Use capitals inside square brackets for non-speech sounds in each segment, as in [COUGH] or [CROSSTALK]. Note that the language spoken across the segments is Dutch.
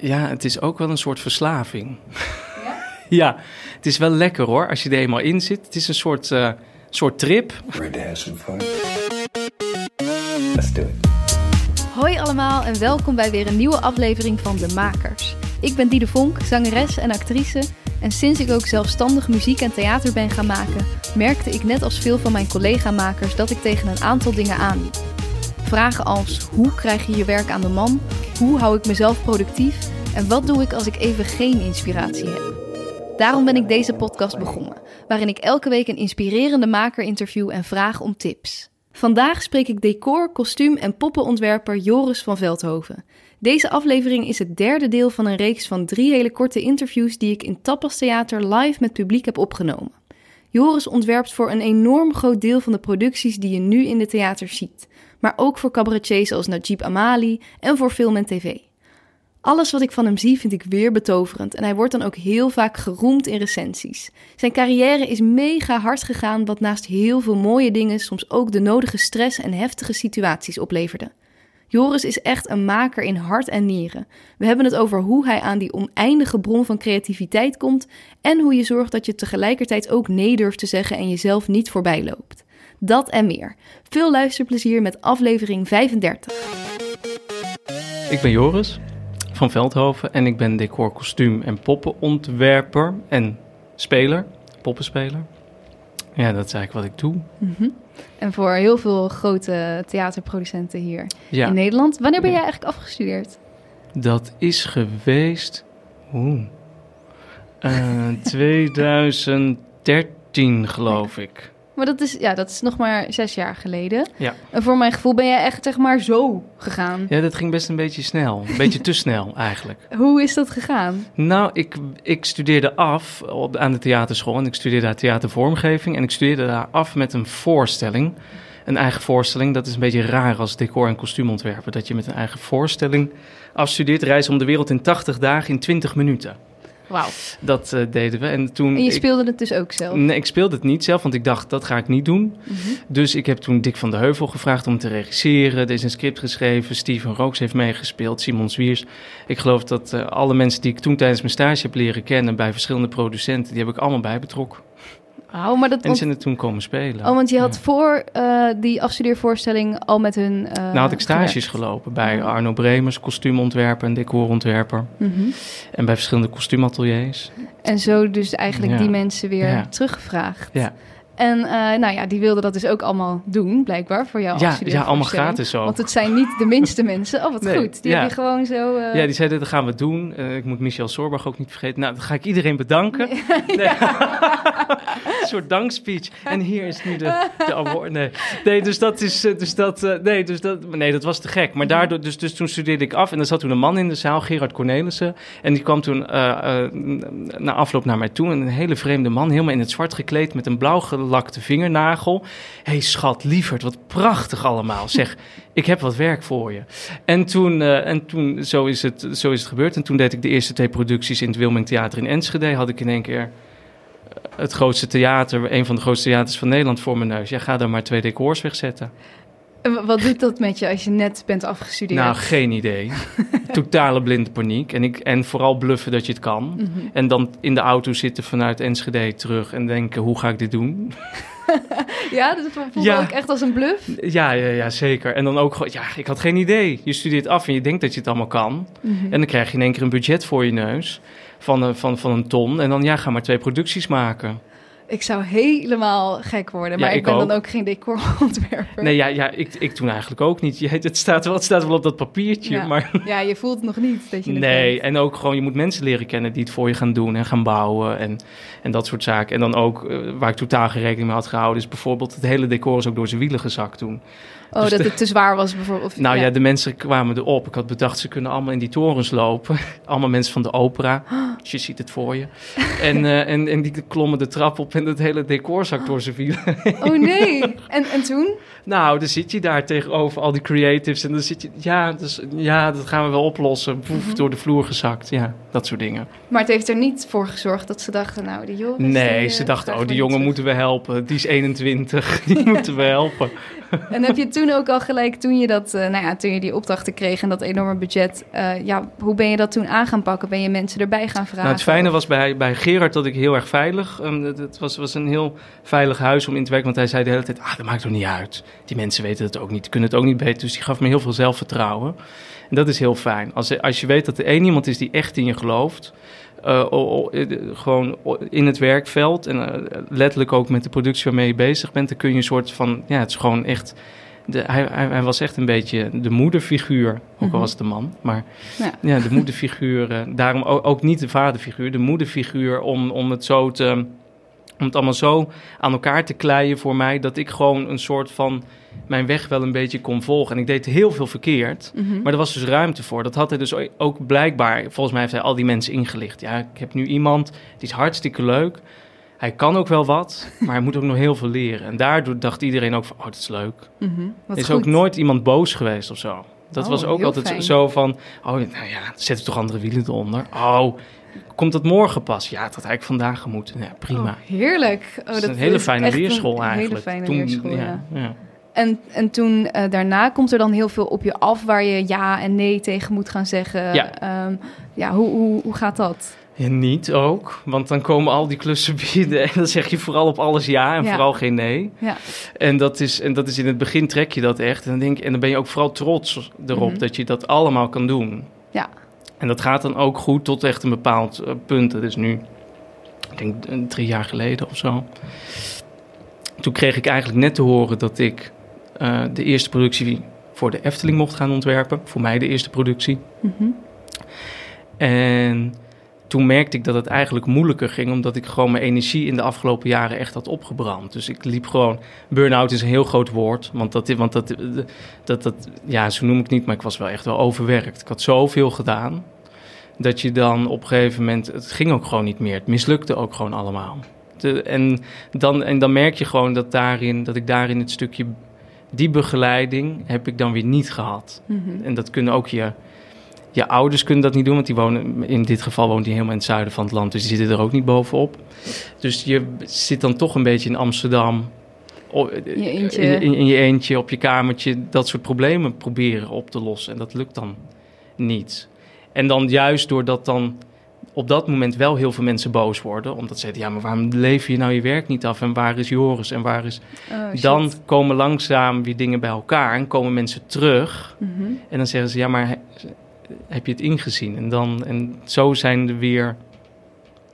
Ja, het is ook wel een soort verslaving. Ja? [LAUGHS] ja, het is wel lekker hoor, als je er eenmaal in zit. Het is een soort, uh, soort trip. Ready to have some fun? Let's do it. Hoi allemaal en welkom bij weer een nieuwe aflevering van De Makers. Ik ben Diede Vonk, zangeres en actrice. En sinds ik ook zelfstandig muziek en theater ben gaan maken, merkte ik net als veel van mijn collega-makers dat ik tegen een aantal dingen aanliep. Vragen als hoe krijg je je werk aan de man? Hoe hou ik mezelf productief? En wat doe ik als ik even geen inspiratie heb? Daarom ben ik deze podcast begonnen, waarin ik elke week een inspirerende maker interview en vraag om tips. Vandaag spreek ik decor, kostuum en poppenontwerper Joris van Veldhoven. Deze aflevering is het derde deel van een reeks van drie hele korte interviews die ik in Tapas Theater live met publiek heb opgenomen. Joris ontwerpt voor een enorm groot deel van de producties die je nu in de theater ziet maar ook voor cabaretiers als Najib Amali en voor film en tv. Alles wat ik van hem zie vind ik weer betoverend en hij wordt dan ook heel vaak geroemd in recensies. Zijn carrière is mega hard gegaan, wat naast heel veel mooie dingen soms ook de nodige stress en heftige situaties opleverde. Joris is echt een maker in hart en nieren. We hebben het over hoe hij aan die oneindige bron van creativiteit komt en hoe je zorgt dat je tegelijkertijd ook nee durft te zeggen en jezelf niet voorbij loopt. Dat en meer. Veel luisterplezier met aflevering 35. Ik ben Joris van Veldhoven en ik ben decor, kostuum en poppenontwerper en speler, poppenspeler. Ja, dat is eigenlijk wat ik doe. Mhm. En voor heel veel grote theaterproducenten hier in Nederland. Wanneer ben jij eigenlijk afgestudeerd? Dat is geweest. Oeh. [LAUGHS] Uh, 2013, geloof ik. Maar dat is, ja, dat is nog maar zes jaar geleden. Ja. En voor mijn gevoel ben jij echt zeg maar zo gegaan. Ja, dat ging best een beetje snel. Een beetje te snel [LAUGHS] eigenlijk. Hoe is dat gegaan? Nou, ik, ik studeerde af op, aan de theaterschool. En ik studeerde daar theatervormgeving. En ik studeerde daar af met een voorstelling. Een eigen voorstelling. Dat is een beetje raar als decor- en kostuumontwerper. Dat je met een eigen voorstelling afstudeert. Reizen om de wereld in 80 dagen in 20 minuten. Wauw. Dat uh, deden we. En, toen en je speelde het dus ook zelf? Nee, ik speelde het niet zelf, want ik dacht, dat ga ik niet doen. Mhm. Dus ik heb toen Dick van de Heuvel gevraagd om te regisseren. Er is een script geschreven. Steven Rooks heeft meegespeeld. Simon Zwiers. Ik geloof dat uh, alle mensen die ik toen tijdens mijn stage heb leren kennen... bij verschillende producenten, die heb ik allemaal bij betrokken. Oh, maar dat en zijn er toen komen spelen. Oh, want je had voor uh, die afstudeervoorstelling al met hun... Uh, nou had ik stages gelopen bij Arno Bremers, kostuumontwerper en decorontwerper. Mm -hmm. En bij verschillende kostuumateliers. En zo dus eigenlijk die mensen weer ja. teruggevraagd. Ja. En uh, nou ja, die wilden dat dus ook allemaal doen, blijkbaar, voor jou. Ja, ja allemaal gratis zo. Want het zijn niet de minste mensen. Oh, wat goed. Die ja. heb je gewoon zo... Uh... Ja, die zeiden, dat gaan we doen. Uh, ik moet Michel Sorbach ook niet vergeten. Nou, dan ga ik iedereen bedanken. Nee. [LAUGHS] nee. [LAUGHS] een soort dankspeech. En hier is nu de, de award. Nee. nee, dus dat is... Dus dat, nee, dus dat, nee, dat was te gek. Maar daardoor, dus, dus toen studeerde ik af. En er zat toen een man in de zaal, Gerard Cornelissen. En die kwam toen na afloop naar mij toe. Een hele vreemde man, helemaal in het zwart gekleed... met een blauw gelakte vingernagel. Hé hey, schat, lieverd, wat prachtig allemaal. [LAUGHS] Zeg, ik heb wat werk voor je. En toen, uh, en toen zo, is het, zo is het gebeurd. En toen deed ik de eerste twee producties in het Wilming Theater in Enschede. Had ik in één keer het grootste theater, een van de grootste theaters van Nederland voor mijn neus. Ja, ga daar maar twee decors wegzetten. Wat doet dat met je als je net bent afgestudeerd? Nou, geen idee. [LAUGHS] Totale blinde paniek. En, ik, en vooral bluffen dat je het kan. Mhm. En dan in de auto zitten vanuit Enschede terug en denken, hoe ga ik dit doen? [LAUGHS] ja, dat voelt ja. ook echt als een bluff? Ja, ja, ja, zeker. En dan ook gewoon, ja, ik had geen idee. Je studeert af en je denkt dat je het allemaal kan. Mhm. En dan krijg je in één keer een budget voor je neus van, van, van een ton. En dan, ja, ga maar twee producties maken. Ik zou helemaal gek worden, maar ik ben dan ook geen decorontwerper. Nee, ja, ja ik, ik toen eigenlijk ook niet. Je, het, staat wel, het staat wel op dat papiertje, ja. maar... Ja, je voelt nog niet dat je Nee, en ook gewoon, je moet mensen leren kennen die het voor je gaan doen en gaan bouwen en, en dat soort zaken. En dan ook, uh, waar ik totaal geen rekening mee had gehouden, is bijvoorbeeld het hele decor is ook door zijn wielen gezakt toen. Oh, dus dat het te zwaar was bijvoorbeeld? Nou ja. de mensen kwamen erop. Ik had bedacht, ze kunnen allemaal in die torens lopen. [LAUGHS] allemaal mensen van de opera. [GASPS] je ziet het voor je. en, eh, en, en die klommen de trap op en het hele decor zak door ze viel. [GASPS] Oh nee. En, en toen? nou, dan zit je daar tegenover al die creatives en dan zit je... Ja, dus, ja dat gaan we wel oplossen. Poef, Mhm. door de vloer gezakt. Ja, dat soort dingen. Maar het heeft er niet voor gezorgd dat ze dachten, nou, die jongen... Nee, ze dachten, oh, die jongen moeten we helpen. Die is [LAUGHS] 21, die moeten we helpen. En heb je toen ook al gelijk, toen je, dat, eh, nou ja, toen je die opdrachten kreeg en dat enorme budget... eh, ja, hoe ben je dat toen aan gaan pakken? Ben je mensen erbij gaan vragen? Nou, het fijne was bij, bij Gerard dat ik heel erg veilig... Um, het, het was, was een heel veilig huis om in te werken. Want hij zei de hele tijd, ah, dat maakt toch niet uit. Die mensen weten het ook niet, kunnen het ook niet beter. Dus die gaf me heel veel zelfvertrouwen. En dat is heel fijn. Als, als je weet dat er één iemand is die echt in je gelooft... uh, gewoon in het werkveld en letterlijk ook met de productie waarmee je bezig bent... dan kun je een soort van, ja, het is gewoon echt... De, hij, hij, hij was echt een beetje de moederfiguur, ook Mhm. al was het de man. Maar Ja. ja, de moederfiguur, eh, daarom ook, ook niet de vaderfiguur, de moederfiguur om, om het zo te... Om het allemaal zo aan elkaar te kleien voor mij, dat ik gewoon een soort van mijn weg wel een beetje kon volgen. En ik deed heel veel verkeerd, Mhm. maar er was dus ruimte voor. Dat had hij dus ook blijkbaar, volgens mij heeft hij al die mensen ingelicht. Ja, ik heb nu iemand, die is hartstikke leuk. Hij kan ook wel wat, maar hij moet ook nog heel veel leren. En daardoor dacht iedereen ook van, oh, dat is leuk. Mhm. Er is goed. ook nooit iemand boos geweest of zo. Dat Oh, was ook altijd fijn. zo van, oh, nou ja, zet er toch andere wielen eronder. Oh, komt dat morgen pas? Ja, het had eigenlijk vandaag gemoeten. Ja, prima. Oh, heerlijk. Oh, dat is een hele fijne leerschool eigenlijk. hele fijne leerschool, ja. ja, ja. En, en toen eh, daarna komt er dan heel veel op je af waar je ja en nee tegen moet gaan zeggen. Ja. Ehm, ja hoe, hoe, hoe gaat dat? Ja, niet ook, want dan komen al die klussen binnen en dan zeg je vooral op alles ja en Ja. vooral geen nee. Ja. En dat, is, en dat is in het begin trek je dat echt en dan, denk, en dan ben je ook vooral trots erop Mhm. dat je dat allemaal kan doen. Ja. En dat gaat dan ook goed tot echt een bepaald eh, punt. Dat is nu, ik denk drie jaar geleden of zo. Toen kreeg ik eigenlijk net te horen dat ik eh, de eerste productie voor de Efteling mocht gaan ontwerpen. Voor mij de eerste productie. Mhm. En toen merkte ik dat het eigenlijk moeilijker ging, omdat ik gewoon mijn energie in de afgelopen jaren echt had opgebrand. Dus ik liep gewoon. Burn-out is een heel groot woord, want dat, want dat, dat, dat, ja, zo noem ik het niet, maar ik was wel echt wel overwerkt. Ik had zoveel gedaan dat je dan op een gegeven moment, het ging ook gewoon niet meer. Het mislukte ook gewoon allemaal. De, en, dan, en dan merk je gewoon dat, daarin, dat ik daarin het stukje, die begeleiding heb ik dan weer niet gehad. Mhm. En dat kunnen ook je, je ouders kunnen dat niet doen, want die wonen, in dit geval woont die helemaal in het zuiden van het land, dus die zitten er ook niet bovenop. Dus je zit dan toch een beetje in Amsterdam, In je eentje. in, je eentje, op je kamertje, dat soort problemen proberen op te lossen. En dat lukt dan niet. En dan juist doordat dan op dat moment wel heel veel mensen boos worden, omdat ze zeggen, ja, maar waarom lever je nou je werk niet af? En waar is Joris? En waar is... Oh. Dan komen langzaam weer dingen bij elkaar en komen mensen terug. Mhm. En dan zeggen ze, ja, maar heb je het ingezien? En, dan, en zo zijn er weer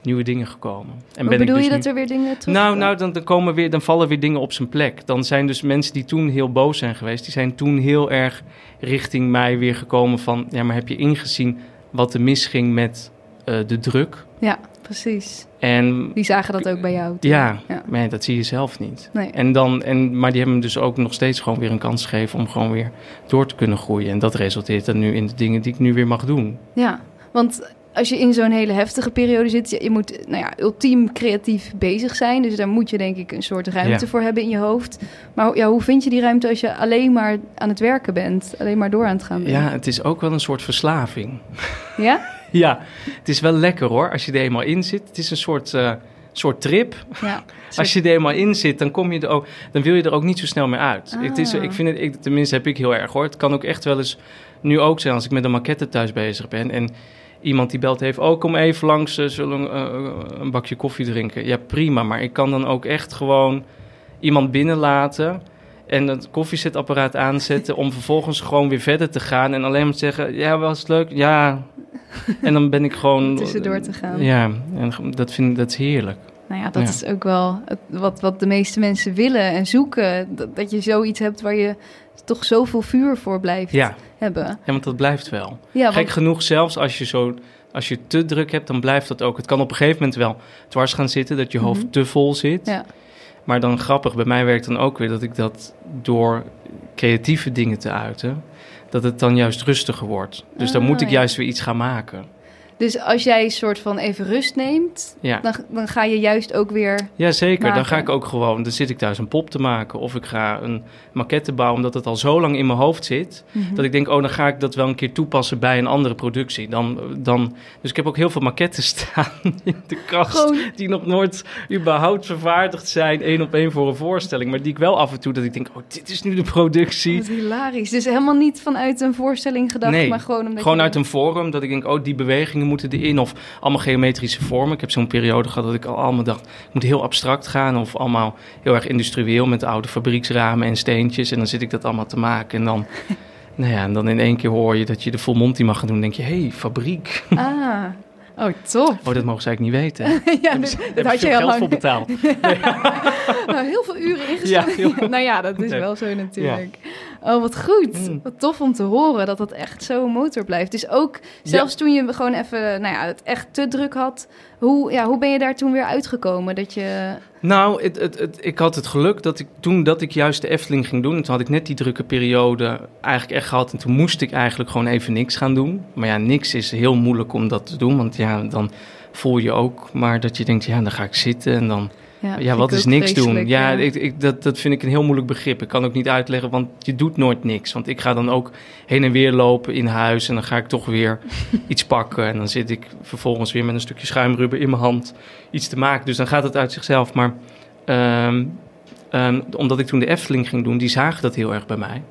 nieuwe dingen gekomen. En Hoe ben ik bedoel dus je nu- dat er weer dingen terug Nou, nou dan, dan, komen weer, dan vallen weer dingen op zijn plek. Dan zijn dus mensen die toen heel boos zijn geweest... die zijn toen heel erg richting mij weer gekomen van... ja, maar heb je ingezien wat er misging met eh, de druk? Ja, precies. En Die zagen dat ook bij jou. toen. ja, Ja. maar dat zie je zelf niet. Nee. En dan, en, maar die hebben hem dus ook nog steeds gewoon weer een kans gegeven... om gewoon weer door te kunnen groeien. En dat resulteert dan nu in de dingen die ik nu weer mag doen. Ja, want als je in zo'n hele heftige periode zit, je, moet nou ja, ultiem creatief bezig zijn. Dus daar moet je denk ik een soort ruimte Ja. voor hebben in je hoofd. Maar ja, hoe vind je die ruimte als je alleen maar aan het werken bent? Alleen maar door aan het gaan bent? Ja, het is ook wel een soort verslaving. Ja? [LAUGHS] [LAUGHS] Ja, het is wel lekker hoor, als je er eenmaal in zit. Het is een soort, eh, soort trip. Ja. [LAUGHS] Als je er eenmaal in zit, dan, kom je er ook, dan wil je er ook niet zo snel meer uit. Ah. Het is, ik vind het, ik, tenminste heb ik heel erg hoor. Het kan ook echt wel eens nu ook zijn als ik met een maquette thuis bezig ben. En iemand die belt heeft, oh kom even langs, eh, zullen we eh, een bakje koffie drinken. Ja prima, maar ik kan dan ook echt gewoon iemand binnenlaten... En het koffiezetapparaat aanzetten om vervolgens gewoon weer verder te gaan. En alleen maar te zeggen, ja, was het leuk? Ja. En dan ben ik gewoon... Tussendoor te gaan. Ja, en dat vind ik, dat is heerlijk. Nou ja, dat Ja. is ook wel wat, wat de meeste mensen willen en zoeken. Dat, dat je zoiets hebt waar je toch zoveel vuur voor blijft Ja, hebben. ja want dat blijft wel. Ja, Gek genoeg, zelfs als je zo... Als je te druk hebt, dan blijft dat ook. Het kan op een gegeven moment wel dwars gaan zitten, dat je hoofd Mhm. te vol zit. ja. Maar dan grappig, bij mij werkt dan ook weer dat ik dat door creatieve dingen te uiten, dat het dan juist rustiger wordt. Dus dan Ah, moet ik ja. juist weer iets gaan maken. Dus als jij een soort van even rust neemt, Ja. dan, dan ga je juist ook weer... Ja, zeker. Dan ga ik ook gewoon, dan zit ik thuis een pop te maken. Of ik ga een maquette bouwen, omdat het al zo lang in mijn hoofd zit. Mhm. Dat ik denk, oh, dan ga ik dat wel een keer toepassen bij een andere productie. Dan, dan, dus ik heb ook heel veel maquettes [LAUGHS] staan in de kast. Gewoon, Die nog nooit überhaupt vervaardigd zijn, één op één voor een voorstelling. Maar die ik wel af en toe, dat ik denk, oh, dit is nu de productie. wat hilarisch. Dus helemaal niet vanuit een voorstelling gedacht, Nee, maar gewoon omdat Gewoon uit een forum, dat ik denk, oh, die bewegingen moeten erin. Of allemaal geometrische vormen. Ik heb zo'n periode gehad dat ik al allemaal dacht, het moet heel abstract gaan. Of allemaal heel erg industrieel met oude fabrieksramen en steentjes. En dan zit ik dat allemaal te maken. En dan, [LAUGHS] nou ja, en dan in één keer hoor je dat je de Full Monty mag gaan doen. Dan denk je, hé, hey, fabriek. Ah, oh tof. Oh, dat mogen ze eigenlijk niet weten. [LAUGHS] ja, dit hebben had je heel geld lang... voor betaald. [LAUGHS] Nou, heel veel uren Ja, ingestoken. heel- nou ja, dat is Nee. wel zo natuurlijk. Oh, wat goed. Mm. Wat tof om te horen dat dat echt zo motor blijft. Dus ook zelfs toen je gewoon even nou ja, het echt te druk had... Hoe, ja, hoe ben je daar toen weer uitgekomen? Dat je... Nou, het, het, het, ik had het geluk dat ik toen dat ik juist de Efteling ging doen... en toen had ik net die drukke periode eigenlijk echt gehad... en toen moest ik eigenlijk gewoon even niks gaan doen. Maar ja, niks is heel moeilijk om dat te doen... want ja, dan voel je ook maar dat je denkt... ja, dan ga ik zitten en dan... Ja, wat is niks doen? Ja, Ik, ik, dat, dat vind ik een heel moeilijk begrip. Ik kan ook niet uitleggen, want je doet nooit niks. Want ik ga dan ook heen en weer lopen in huis... en dan ga ik toch weer [LAUGHS] iets pakken... en dan zit ik vervolgens weer met een stukje schuimrubber in mijn hand... iets te maken. Dus dan gaat het uit zichzelf. Maar ehm, ehm, omdat ik toen de Efteling ging doen... die zagen dat heel erg bij mij.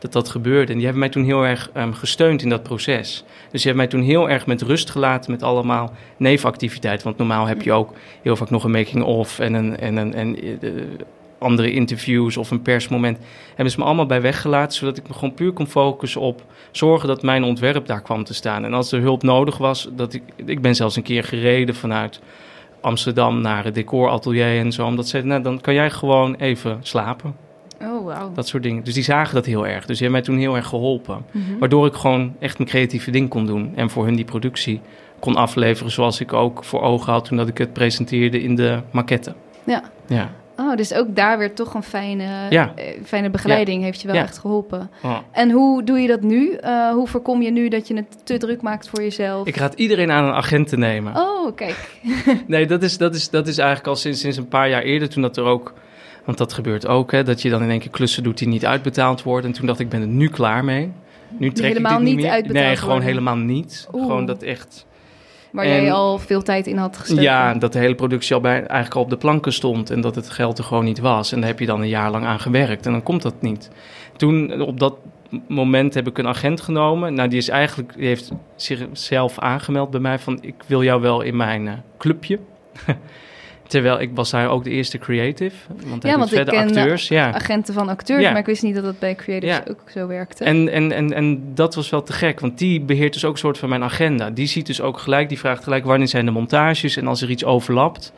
Dat dat gebeurde. En die hebben mij toen heel erg ehm, gesteund in dat proces. Dus die hebben mij toen heel erg met rust gelaten... met allemaal nevenactiviteiten. Want normaal heb je ook heel vaak nog een making-of... en, een, en, een, en eh, andere interviews of een persmoment... hebben ze me allemaal bij weggelaten... zodat ik me gewoon puur kon focussen op... zorgen dat mijn ontwerp daar kwam te staan. En als er hulp nodig was... Dat ik, ik ben zelfs een keer gereden vanuit Amsterdam... naar het decoratelier en zo. Omdat ze nou, dan kan jij gewoon even slapen. Oh, wauw. Dat soort dingen. Dus die zagen dat heel erg. Dus die hebben mij toen heel erg geholpen. Mhm. Waardoor ik gewoon echt mijn creatieve ding kon doen. En voor hun die productie kon afleveren zoals ik ook voor ogen had... toen dat ik het presenteerde in de maquette. Ja. Ja. Oh, dus ook daar weer toch een fijne, Ja. eh, fijne begeleiding heeft je wel Ja. echt geholpen. Oh. En hoe doe je dat nu? Eh, hoe voorkom je nu dat je het te druk maakt voor jezelf? Ik raad iedereen aan een agent te nemen. Oh, kijk. [LAUGHS] Nee, dat is, dat, is, dat is eigenlijk al sinds, sinds een paar jaar eerder toen dat er ook... Want dat gebeurt ook, hè, dat je dan in één keer klussen doet die niet uitbetaald worden. En toen dacht ik, ik ben er nu klaar mee. Nu trek helemaal ik dit niet niet meer. uitbetaald Nee, gewoon worden. helemaal niet. Oeh. Gewoon dat echt... Waar En- jij al veel tijd in had gestoken. Ja, dat de hele productie al bij, eigenlijk al op de planken stond en dat het geld er gewoon niet was. En daar heb je dan een jaar lang aan gewerkt en dan komt dat niet. Toen, op dat moment heb ik een agent genomen. Nou, die is eigenlijk, die heeft zichzelf aangemeld bij mij van ik wil jou wel in mijn eh, clubje. [LAUGHS] Terwijl ik was daar ook de eerste creative. Want hij Ja, want ik ken, acteurs. Ja. Agenten van acteurs, Ja. maar ik wist niet dat dat bij creatives Ja. ook zo werkte. En, en, en, en dat was wel te gek, want die beheert dus ook een soort van mijn agenda. Die ziet dus ook gelijk, die vraagt gelijk wanneer zijn de montages. En als er iets overlapt,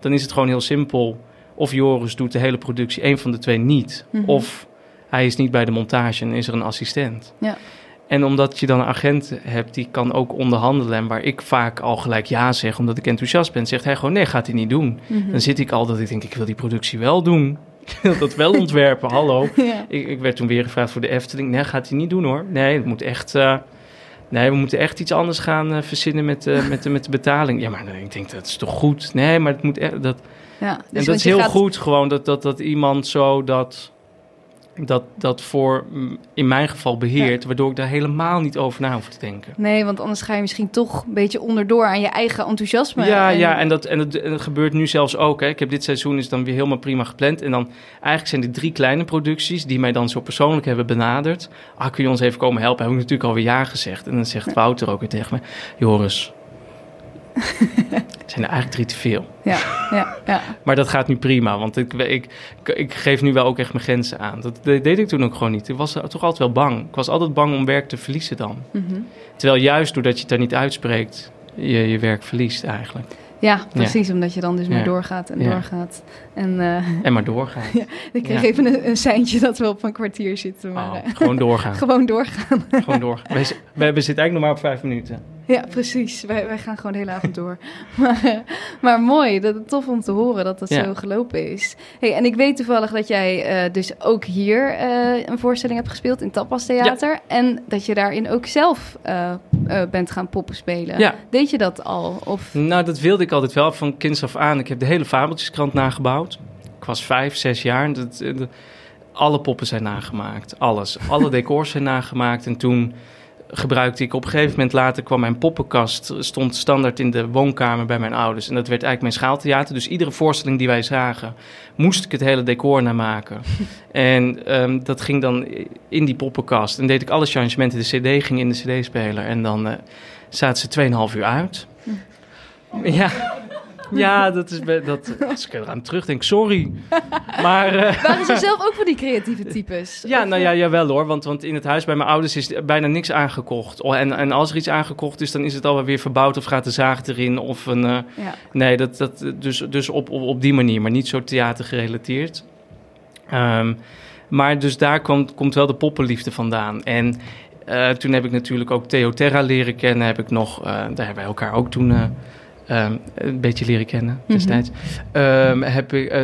dan is het gewoon heel simpel. Of Joris doet de hele productie, één van de twee niet. Mhm. Of hij is niet bij de montage en is er een assistent. Ja. En omdat je dan een agent hebt die kan ook onderhandelen... en waar ik vaak al gelijk ja zeg omdat ik enthousiast ben... zegt hij gewoon nee, gaat hij niet doen. Mhm. Dan zit ik al dat ik denk, ik wil die productie wel doen. [LAUGHS] Ik wil dat wel ontwerpen, hallo. [LAUGHS] ja. Ik, ik werd toen weer gevraagd voor de Efteling. Nee, gaat hij niet doen hoor. Nee, het moet echt... eh, nee, we moeten echt iets anders gaan eh, verzinnen met, eh, met, de, met de betaling. Ja, maar dan- ik denk, dat is toch goed? Nee, maar het moet echt... Dat, ja. en Dus dat want is heel gaat- goed gewoon dat, dat, dat iemand zo dat, dat, dat voor, mm, in mijn geval beheert... waardoor ik daar helemaal niet over na hoef te denken. Nee, want anders ga je misschien toch een beetje onderdoor aan je eigen enthousiasme. Ja, ja en, dat, en, dat, en dat gebeurt nu zelfs ook. Hè. Ik heb dit seizoen is dan weer helemaal prima gepland. En dan eigenlijk zijn er drie kleine producties die mij dan zo persoonlijk hebben benaderd. Ah, kun je ons even komen helpen? Heb ik natuurlijk alweer ja gezegd. En dan zegt Wouter ook weer tegen me, Joris, zijn er eigenlijk drie te veel. Ja, ja, ja. Maar dat gaat nu prima, want ik, ik, ik geef nu wel ook echt mijn grenzen aan. Dat de- deed ik toen ook gewoon niet. Ik was toch altijd wel bang. Ik was altijd bang om werk te verliezen dan. Mhm. Terwijl juist doordat je het daar niet uitspreekt, je je werk verliest eigenlijk. Ja, precies, omdat je dan dus maar Ja. doorgaat en Ja. doorgaat. En eh, En maar doorgaan. [LAUGHS] ik kreeg even een, een seintje dat we op een kwartier zitten. Maar Oh, eh, gewoon doorgaan. [LAUGHS] gewoon doorgaan. gewoon doorgaan. We, we zitten eigenlijk nog maar op vijf minuten. Ja, precies. Wij, wij gaan gewoon de hele avond door. [LAUGHS] maar, maar mooi, dat, tof om te horen dat dat Ja. zo gelopen is. Hey, en ik weet toevallig dat jij eh, dus ook hier eh, een voorstelling hebt gespeeld in Tapas Theater. En dat je daarin ook zelf eh, bent gaan poppen spelen. Ja. Deed je dat al? Of... Nou, dat wilde ik altijd wel van kinds af aan. Ik heb de hele Fabeltjeskrant nagebouwd. Ik was vijf, zes jaar. Dat, alle poppen zijn nagemaakt. Alles. Alle decors zijn nagemaakt. En toen gebruikte ik. Op een gegeven moment later kwam mijn poppenkast stond standaard in de woonkamer bij mijn ouders. En dat werd eigenlijk mijn schaaltheater. Dus iedere voorstelling die wij zagen moest ik het hele decor namaken. [LAUGHS] En ehm, dat ging dan in die poppenkast. En deed ik alle changementen de cd ging in de cd-speler en dan eh, zaten ze 2,5 uur uit. Ja ja, dat is dat. Als ik eraan terugdenk, sorry. Maar eh, [LAUGHS] Waren ze zelf ook van die creatieve types? ja, Of- nou ja, jawel hoor. Want, want in het huis bij mijn ouders is bijna niks aangekocht. Oh, En, en als er iets aangekocht is, dan is het alweer weer verbouwd of gaat de zaag erin. Of een, eh, Ja. nee, dat, dat, dus, dus op, op, op die manier, maar niet zo theater gerelateerd. Ehm, maar dus daar komt, komt wel de poppenliefde vandaan. En eh, toen heb ik natuurlijk ook Theo Terra leren kennen. Heb ik nog, daar hebben wij elkaar ook toen eh, ehm, een beetje leren kennen Mhm. destijds. Ehm, heb, ik, eh,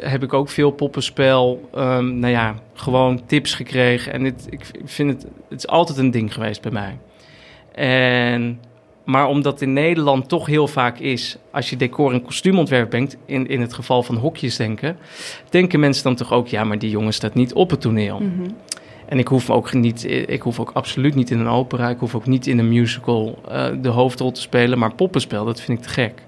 heb ik ook veel poppenspel, ehm, nou ja, gewoon tips gekregen. En het, ik vind het, het is altijd een ding geweest bij mij. En, maar omdat in Nederland toch heel vaak is, als je decor en kostuumontwerp brengt, in, in het geval van hokjes denken, denken mensen dan toch ook, ja, maar die jongen staat niet op het toneel. Mhm. En ik hoef ook niet, ik hoef ook absoluut niet in een opera, ik hoef ook niet in een musical eh, de hoofdrol te spelen, maar poppenspel, dat vind ik te gek.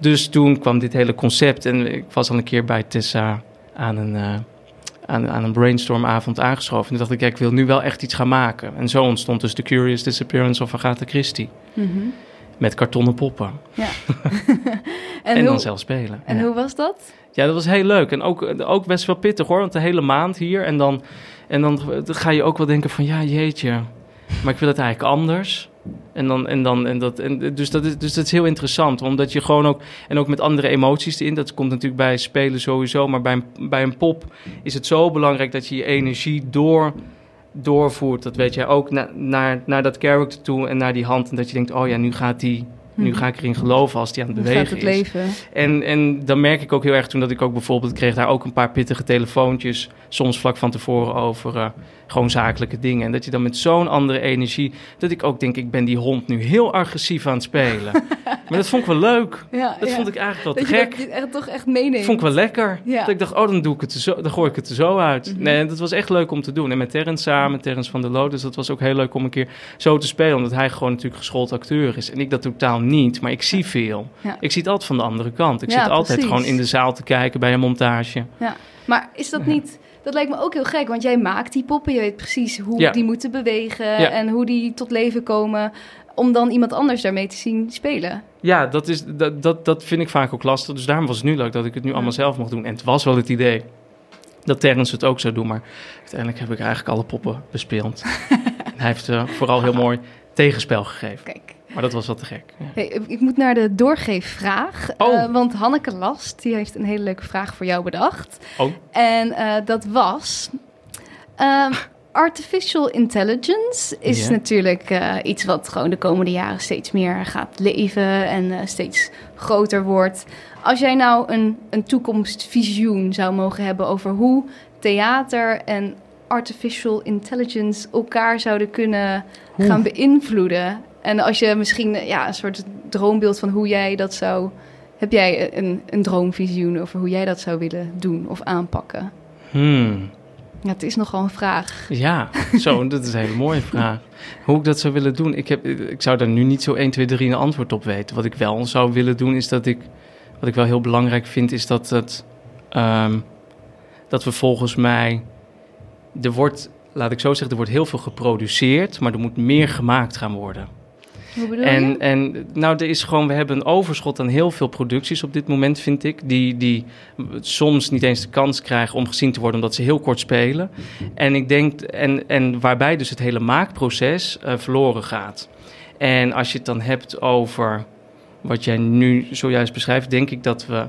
Dus toen kwam dit hele concept en ik was al een keer bij Tessa aan een, eh, aan, aan een brainstormavond aangeschoven. En toen dacht ik, ja, ik wil nu wel echt iets gaan maken. En zo ontstond dus The Curious Disappearance of Agatha Christie. Mhm. Met kartonnen poppen. Ja. [LAUGHS] En, hoe, dan zelf spelen. en ja. hoe was dat? Ja, dat was heel leuk. En ook, ook best wel pittig hoor. Want de hele maand hier. En dan, en dan ga je ook wel denken van ja, jeetje. Maar ik wil het eigenlijk anders. En dan, en dan, en dat, en dus, dat is, dus dat is heel interessant. Omdat je gewoon ook, en ook met andere emoties erin. Dat komt natuurlijk bij spelen sowieso. Maar bij een, bij een pop is het zo belangrijk dat je je energie door, doorvoert. Dat weet jij ook na, naar, naar dat character toe en naar die hand. En dat je denkt, oh ja, nu gaat die. Nu Mhm. ga ik erin geloven als die aan het bewegen het is. leven? En, en dan merk ik ook heel erg toen dat ik ook bijvoorbeeld kreeg daar ook een paar pittige telefoontjes, soms vlak van tevoren over eh, gewoon zakelijke dingen. En dat je dan met zo'n andere energie, dat ik ook denk, ik ben die hond nu heel agressief aan het spelen. [LAUGHS] maar dat vond ik wel leuk. Ja, Dat ja. vond ik eigenlijk wel dat je gek. dat echt, toch echt meeneemt. Vond ik wel lekker. Ja. Dat ik dacht, oh, dan, doe ik het zo, dan gooi ik het er zo uit. Mhm. Nee, dat was echt leuk om te doen. En met Terrence samen, Terrence van der Loo. Dus dat was ook heel leuk om een keer zo te spelen. Omdat hij gewoon natuurlijk geschoold acteur is. En ik dat totaal niet, maar ik zie veel. Ja. Ik zie het altijd van de andere kant. Ik Ja, zit altijd precies. gewoon in de zaal te kijken bij een montage. Maar is dat niet... Dat lijkt me ook heel gek, want jij maakt die poppen. Je weet precies hoe Ja. die moeten bewegen Ja. en hoe die tot leven komen. Om dan iemand anders daarmee te zien spelen. Ja, dat, is, dat, dat, dat vind ik vaak ook lastig. Dus daarom was het nu leuk dat ik het nu Ja. allemaal zelf mocht doen. En het was wel het idee dat Terrence het ook zou doen. Maar uiteindelijk heb ik eigenlijk alle poppen bespeeld. [LAUGHS] en hij heeft eh, vooral heel mooi tegenspel gegeven. Kijk, Maar dat was wel te gek. Ja. hey, ik moet naar de doorgeefvraag. Oh. Eh, want Hanneke Last, die heeft een hele leuke vraag voor jou bedacht. Oh. En eh, dat was... ehm, artificial intelligence is natuurlijk eh, iets wat gewoon de komende jaren steeds meer gaat leven en steeds groter wordt. Als jij nou een, een toekomstvisioen zou mogen hebben over hoe theater en artificial intelligence elkaar zouden kunnen gaan beïnvloeden. En als je misschien ja, een soort droombeeld van hoe jij dat zou. Heb jij een, een droomvisioen over hoe jij dat zou willen doen of aanpakken? Hmm. Ja, het is nogal een vraag. Ja, zo, [LAUGHS] dat is een hele mooie vraag. Hoe ik dat zou willen doen, ik, heb, ik zou daar nu niet zo 1, 2, 3 een antwoord op weten. Wat ik wel zou willen doen, is dat ik, wat ik wel heel belangrijk vind, is dat, het, ehm, dat we volgens mij, er wordt, laat ik zo zeggen, er wordt heel veel geproduceerd, maar er moet meer gemaakt gaan worden. Hoe bedoel En, je? en nou, er is gewoon, we hebben een overschot aan heel veel producties op dit moment, vind ik. Die, die soms niet eens de kans krijgen om gezien te worden, omdat ze heel kort spelen. En ik denk, en, en waarbij dus het hele maakproces eh, verloren gaat. En als je het dan hebt over wat jij nu zojuist beschrijft, denk ik dat we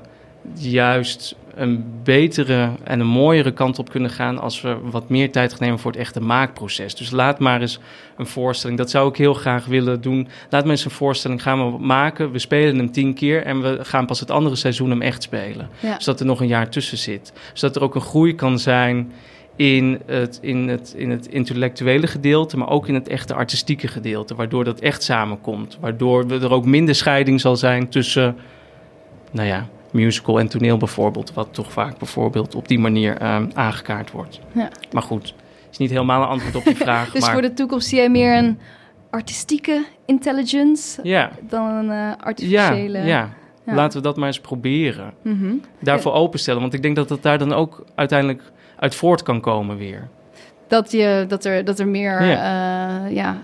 juist een betere en een mooiere kant op kunnen gaan als we wat meer tijd gaan nemen voor het echte maakproces. Dus laat maar eens een voorstelling. Dat zou ik heel graag willen doen. Laat mensen een voorstelling gaan we maken. We spelen hem tien keer en we gaan pas het andere seizoen hem echt spelen. Ja. Zodat er nog een jaar tussen zit. Zodat er ook een groei kan zijn in het, in, het, in het intellectuele gedeelte, maar ook in het echte artistieke gedeelte. Waardoor dat echt samenkomt. Waardoor er ook minder scheiding zal zijn tussen, nou ja, musical en toneel bijvoorbeeld. Wat toch vaak bijvoorbeeld op die manier uh, aangekaart wordt. Ja. Maar goed, is niet helemaal een antwoord op die [LAUGHS] vraag. dus maar... voor de toekomst zie jij meer een artistieke intelligence ja. dan een uh, artificiële... Ja, ja. Ja. Laten we dat maar eens proberen. Mm -hmm. Daarvoor openstellen. Want ik denk dat het daar dan ook uiteindelijk uit voort kan komen weer. Dat, je, dat, er, dat er meer, ja, uh, ja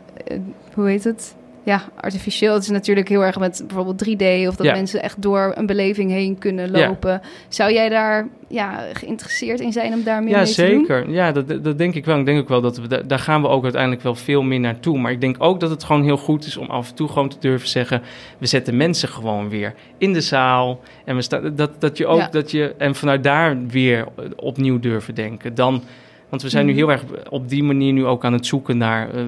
hoe heet het? Ja, artificieel. Het is natuurlijk heel erg met bijvoorbeeld 3D... of dat Ja. mensen echt door een beleving heen kunnen Ja. lopen. Zou jij daar ja, geïnteresseerd in zijn om daar meer Ja, mee te doen? zeker. Ja, dat, dat denk ik wel. Ik denk ook wel dat we da- daar gaan we ook uiteindelijk wel veel meer naartoe. Maar ik denk ook dat het gewoon heel goed is om af en toe gewoon te durven zeggen: we zetten mensen gewoon weer in de zaal. En we staan dat, dat je ook Ja. dat je en vanuit daar weer opnieuw durven denken. Dan. Want we zijn nu Mhm. heel erg op die manier nu ook aan het zoeken naar. eh, eh,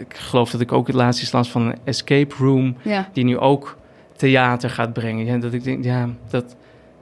ik geloof dat ik ook het laatst iets las van een escape room Ja, die nu ook theater gaat brengen. Ja, dat ik denk, ja, dat,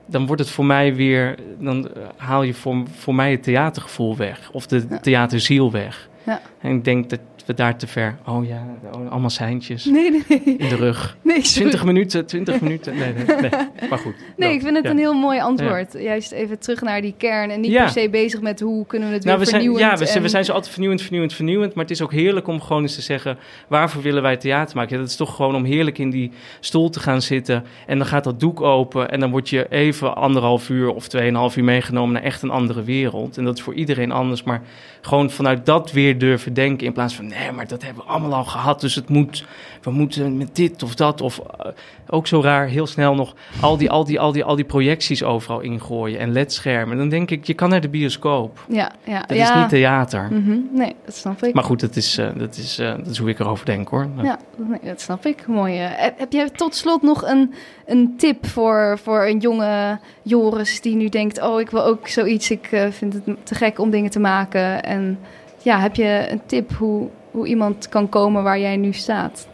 dan wordt het voor mij weer, dan haal je voor, voor mij het theatergevoel weg, of de Ja. theaterziel weg. Ja. En ik denk dat we daar te ver, oh ja, allemaal seintjes nee, nee, in de rug. [LAUGHS] nee sorry. 20 minuten, 20 minuten, nee, nee, nee. maar goed. Nee, ik vind het ja. een heel mooi antwoord. Juist even terug naar die kern en niet Ja. per se bezig met hoe kunnen we het Nou, weer we zijn, ja, we, zijn- we zijn zo altijd vernieuwend, vernieuwend, vernieuwend. Maar het is ook heerlijk om gewoon eens te zeggen... waarvoor willen wij theater maken? Ja, dat is toch gewoon om heerlijk in die stoel te gaan zitten... en dan gaat dat doek open... en dan word je even anderhalf uur of tweeënhalf uur meegenomen... naar echt een andere wereld. En dat is voor iedereen anders. Maar gewoon vanuit dat weer durven denken... in plaats van, nee, maar dat hebben we allemaal al gehad... dus het moet, we moeten met dit of dat... of eh, ook zo raar, heel snel nog... al die, al die, al die, al die projecties overal ingooien en ledschermen. Dan denk ik, je kan naar de bioscoop... Ja, ja, Dat ja. is niet theater. Mhm, Nee, dat snap ik. Maar goed, dat is, eh, dat, is, eh, dat is hoe ik erover denk hoor. Ja, nee, dat snap ik. Mooi. eh. Heb- jij tot slot nog een, een tip voor, voor een jonge Joris die nu denkt: Oh, ik wil ook zoiets. Ik vind het te gek om dingen te maken. En ja, heb je een tip hoe, hoe iemand kan komen waar jij nu staat?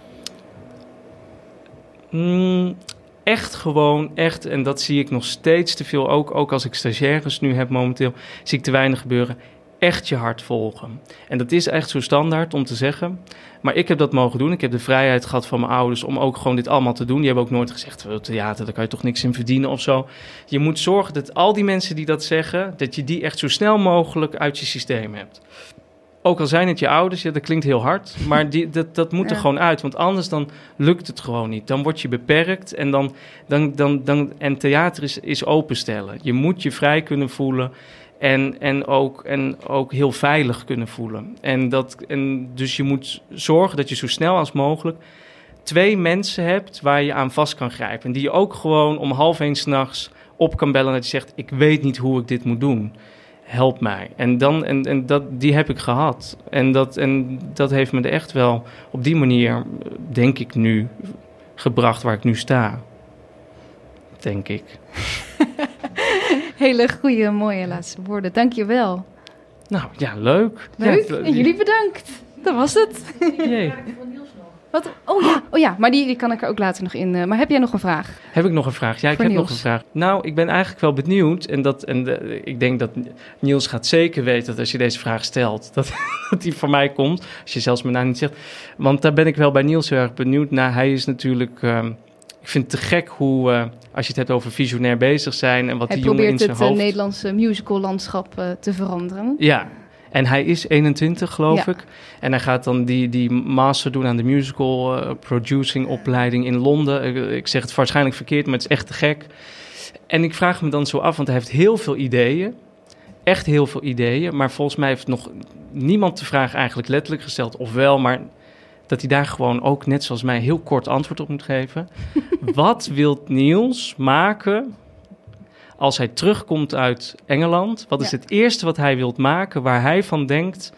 Mm, echt gewoon, echt, en dat zie ik nog steeds te veel, ook, ook als ik stagiaires nu heb momenteel, zie ik te weinig gebeuren. Echt je hart volgen. En dat is echt zo standaard om te zeggen. Maar ik heb dat mogen doen. Ik heb de vrijheid gehad van mijn ouders om ook gewoon dit allemaal te doen. Die hebben ook nooit gezegd, "Wel, theater, daar kan je toch niks in verdienen of zo. Je moet zorgen dat al die mensen die dat zeggen, dat je die echt zo snel mogelijk uit je systeem hebt. Ook al zijn het je ouders, ja, dat klinkt heel hard, [LAUGHS] maar die, dat, dat moet er Ja. gewoon uit. Want anders dan lukt het gewoon niet. Dan word je beperkt en, dan, dan, dan, dan, en theater is, is openstellen. Je moet je vrij kunnen voelen en, en, ook, en ook heel veilig kunnen voelen. En dat, en dus je moet zorgen dat je zo snel als mogelijk twee mensen hebt waar je aan vast kan grijpen. En die je ook gewoon om half één s'nachts op kan bellen dat je zegt, ik weet niet hoe ik dit moet doen help mij. En, dan, en, en dat, die heb ik gehad. En dat, en dat heeft me er echt wel op die manier, denk ik nu, gebracht waar ik nu sta. Denk ik. [LAUGHS] Hele goede, mooie laatste woorden. Dank je wel. Nou ja, leuk. Leuk. Ja, en jullie bedankt. Dat was het. Jee. Wat? Oh ja, oh ja, maar die, die kan ik er ook later nog in. eh, maar heb jij nog een vraag? Heb ik nog een vraag? Ja, ik Voor heb nog een vraag. Nou, ik ben eigenlijk wel benieuwd. En, dat, en eh, ik denk dat Niels gaat zeker weten dat als je deze vraag stelt, [LAUGHS] dat, dat die van mij komt. Als je zelfs mijn naam niet zegt. Want daar ben ik wel bij Niels heel erg benieuwd naar. Hij is natuurlijk. ehm, ik vind het te gek hoe, eh, als je het hebt over visionair bezig zijn en wat Hij die jongen in probeert zijn het eh, hoofd... Nederlandse musicallandschap eh, te veranderen. Ja, en hij is 21, geloof Ja. ik. En hij gaat dan die, die master doen aan de musical eh, producing opleiding in Londen. Ik, ik zeg het waarschijnlijk verkeerd, maar het is echt te gek. En ik vraag me dan zo af, want hij heeft heel veel ideeën. Echt heel veel ideeën. Maar volgens mij heeft nog niemand de vraag eigenlijk letterlijk gesteld. Of wel, maar dat hij daar gewoon ook, net zoals mij, heel kort antwoord op moet geven. [LAUGHS] Wat wilt Niels maken als hij terugkomt uit Engeland? Wat is Ja. het eerste wat hij wilt maken waar hij van denkt...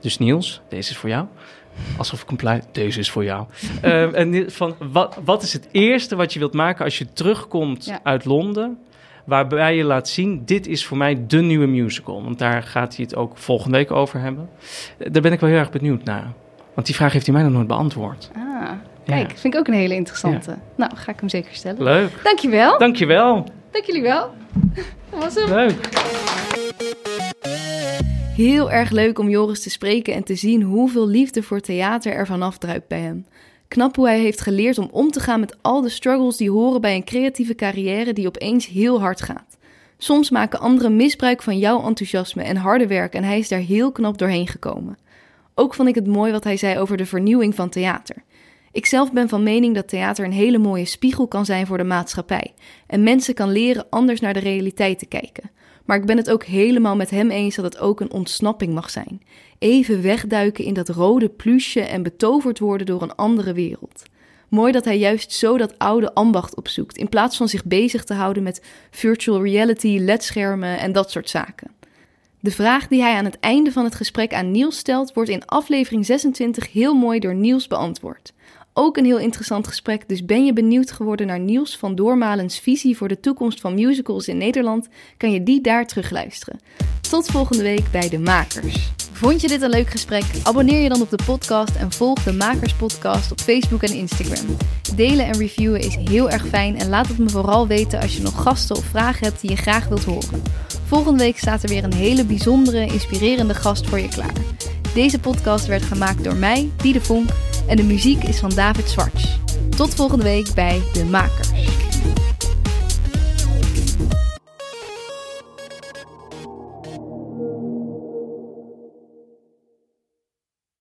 Dus Niels, deze is voor jou. Alsof ik compleet, deze is voor jou. [LAUGHS] Ehm, en van, wat, wat is het eerste wat je wilt maken als je terugkomt Ja. uit Londen? Waarbij je laat zien, dit is voor mij de nieuwe musical. Want daar gaat hij het ook volgende week over hebben. Eh, Daar ben ik wel heel erg benieuwd naar. Want die vraag heeft hij mij nog nooit beantwoord. Ah, kijk, Ja. vind ik ook een hele interessante. Nou, ga ik hem zeker stellen. Leuk. Dankjewel. Dankjewel. Dank jullie wel. Dat was hem. Leuk. Heel erg leuk om Joris te spreken en te zien hoeveel liefde voor theater er vanaf druipt bij hem. Knap hoe hij heeft geleerd om om te gaan met al de struggles die horen bij een creatieve carrière die opeens heel hard gaat. Soms maken anderen misbruik van jouw enthousiasme en harde werk en hij is daar heel knap doorheen gekomen. Ook vond ik het mooi wat hij zei over de vernieuwing van theater. Ik zelf ben van mening dat theater een hele mooie spiegel kan zijn voor de maatschappij en mensen kan leren anders naar de realiteit te kijken. Maar ik ben het ook helemaal met hem eens dat het ook een ontsnapping mag zijn. Even wegduiken in dat rode plusje en betoverd worden door een andere wereld. Mooi dat hij juist zo dat oude ambacht opzoekt, in plaats van zich bezig te houden met virtual reality, ledschermen en dat soort zaken. De vraag die hij aan het einde van het gesprek aan Niels stelt, wordt in aflevering 26 heel mooi door Niels beantwoord. Ook een heel interessant gesprek, dus ben je benieuwd geworden naar Niels van Doormalens visie voor de toekomst van musicals in Nederland, kan je die daar terugluisteren. Tot volgende week bij De Makers. Vond je dit een leuk gesprek? Abonneer je dan op de podcast en volg de Makers Podcast op Facebook en Instagram. Delen en reviewen is heel erg fijn en laat het me vooral weten als je nog gasten of vragen hebt die je graag wilt horen. Volgende week staat er weer een hele bijzondere, inspirerende gast voor je klaar. Deze podcast werd gemaakt door mij, Diede Vonk, en de muziek is van David Zwarts. Tot volgende week bij De Makers.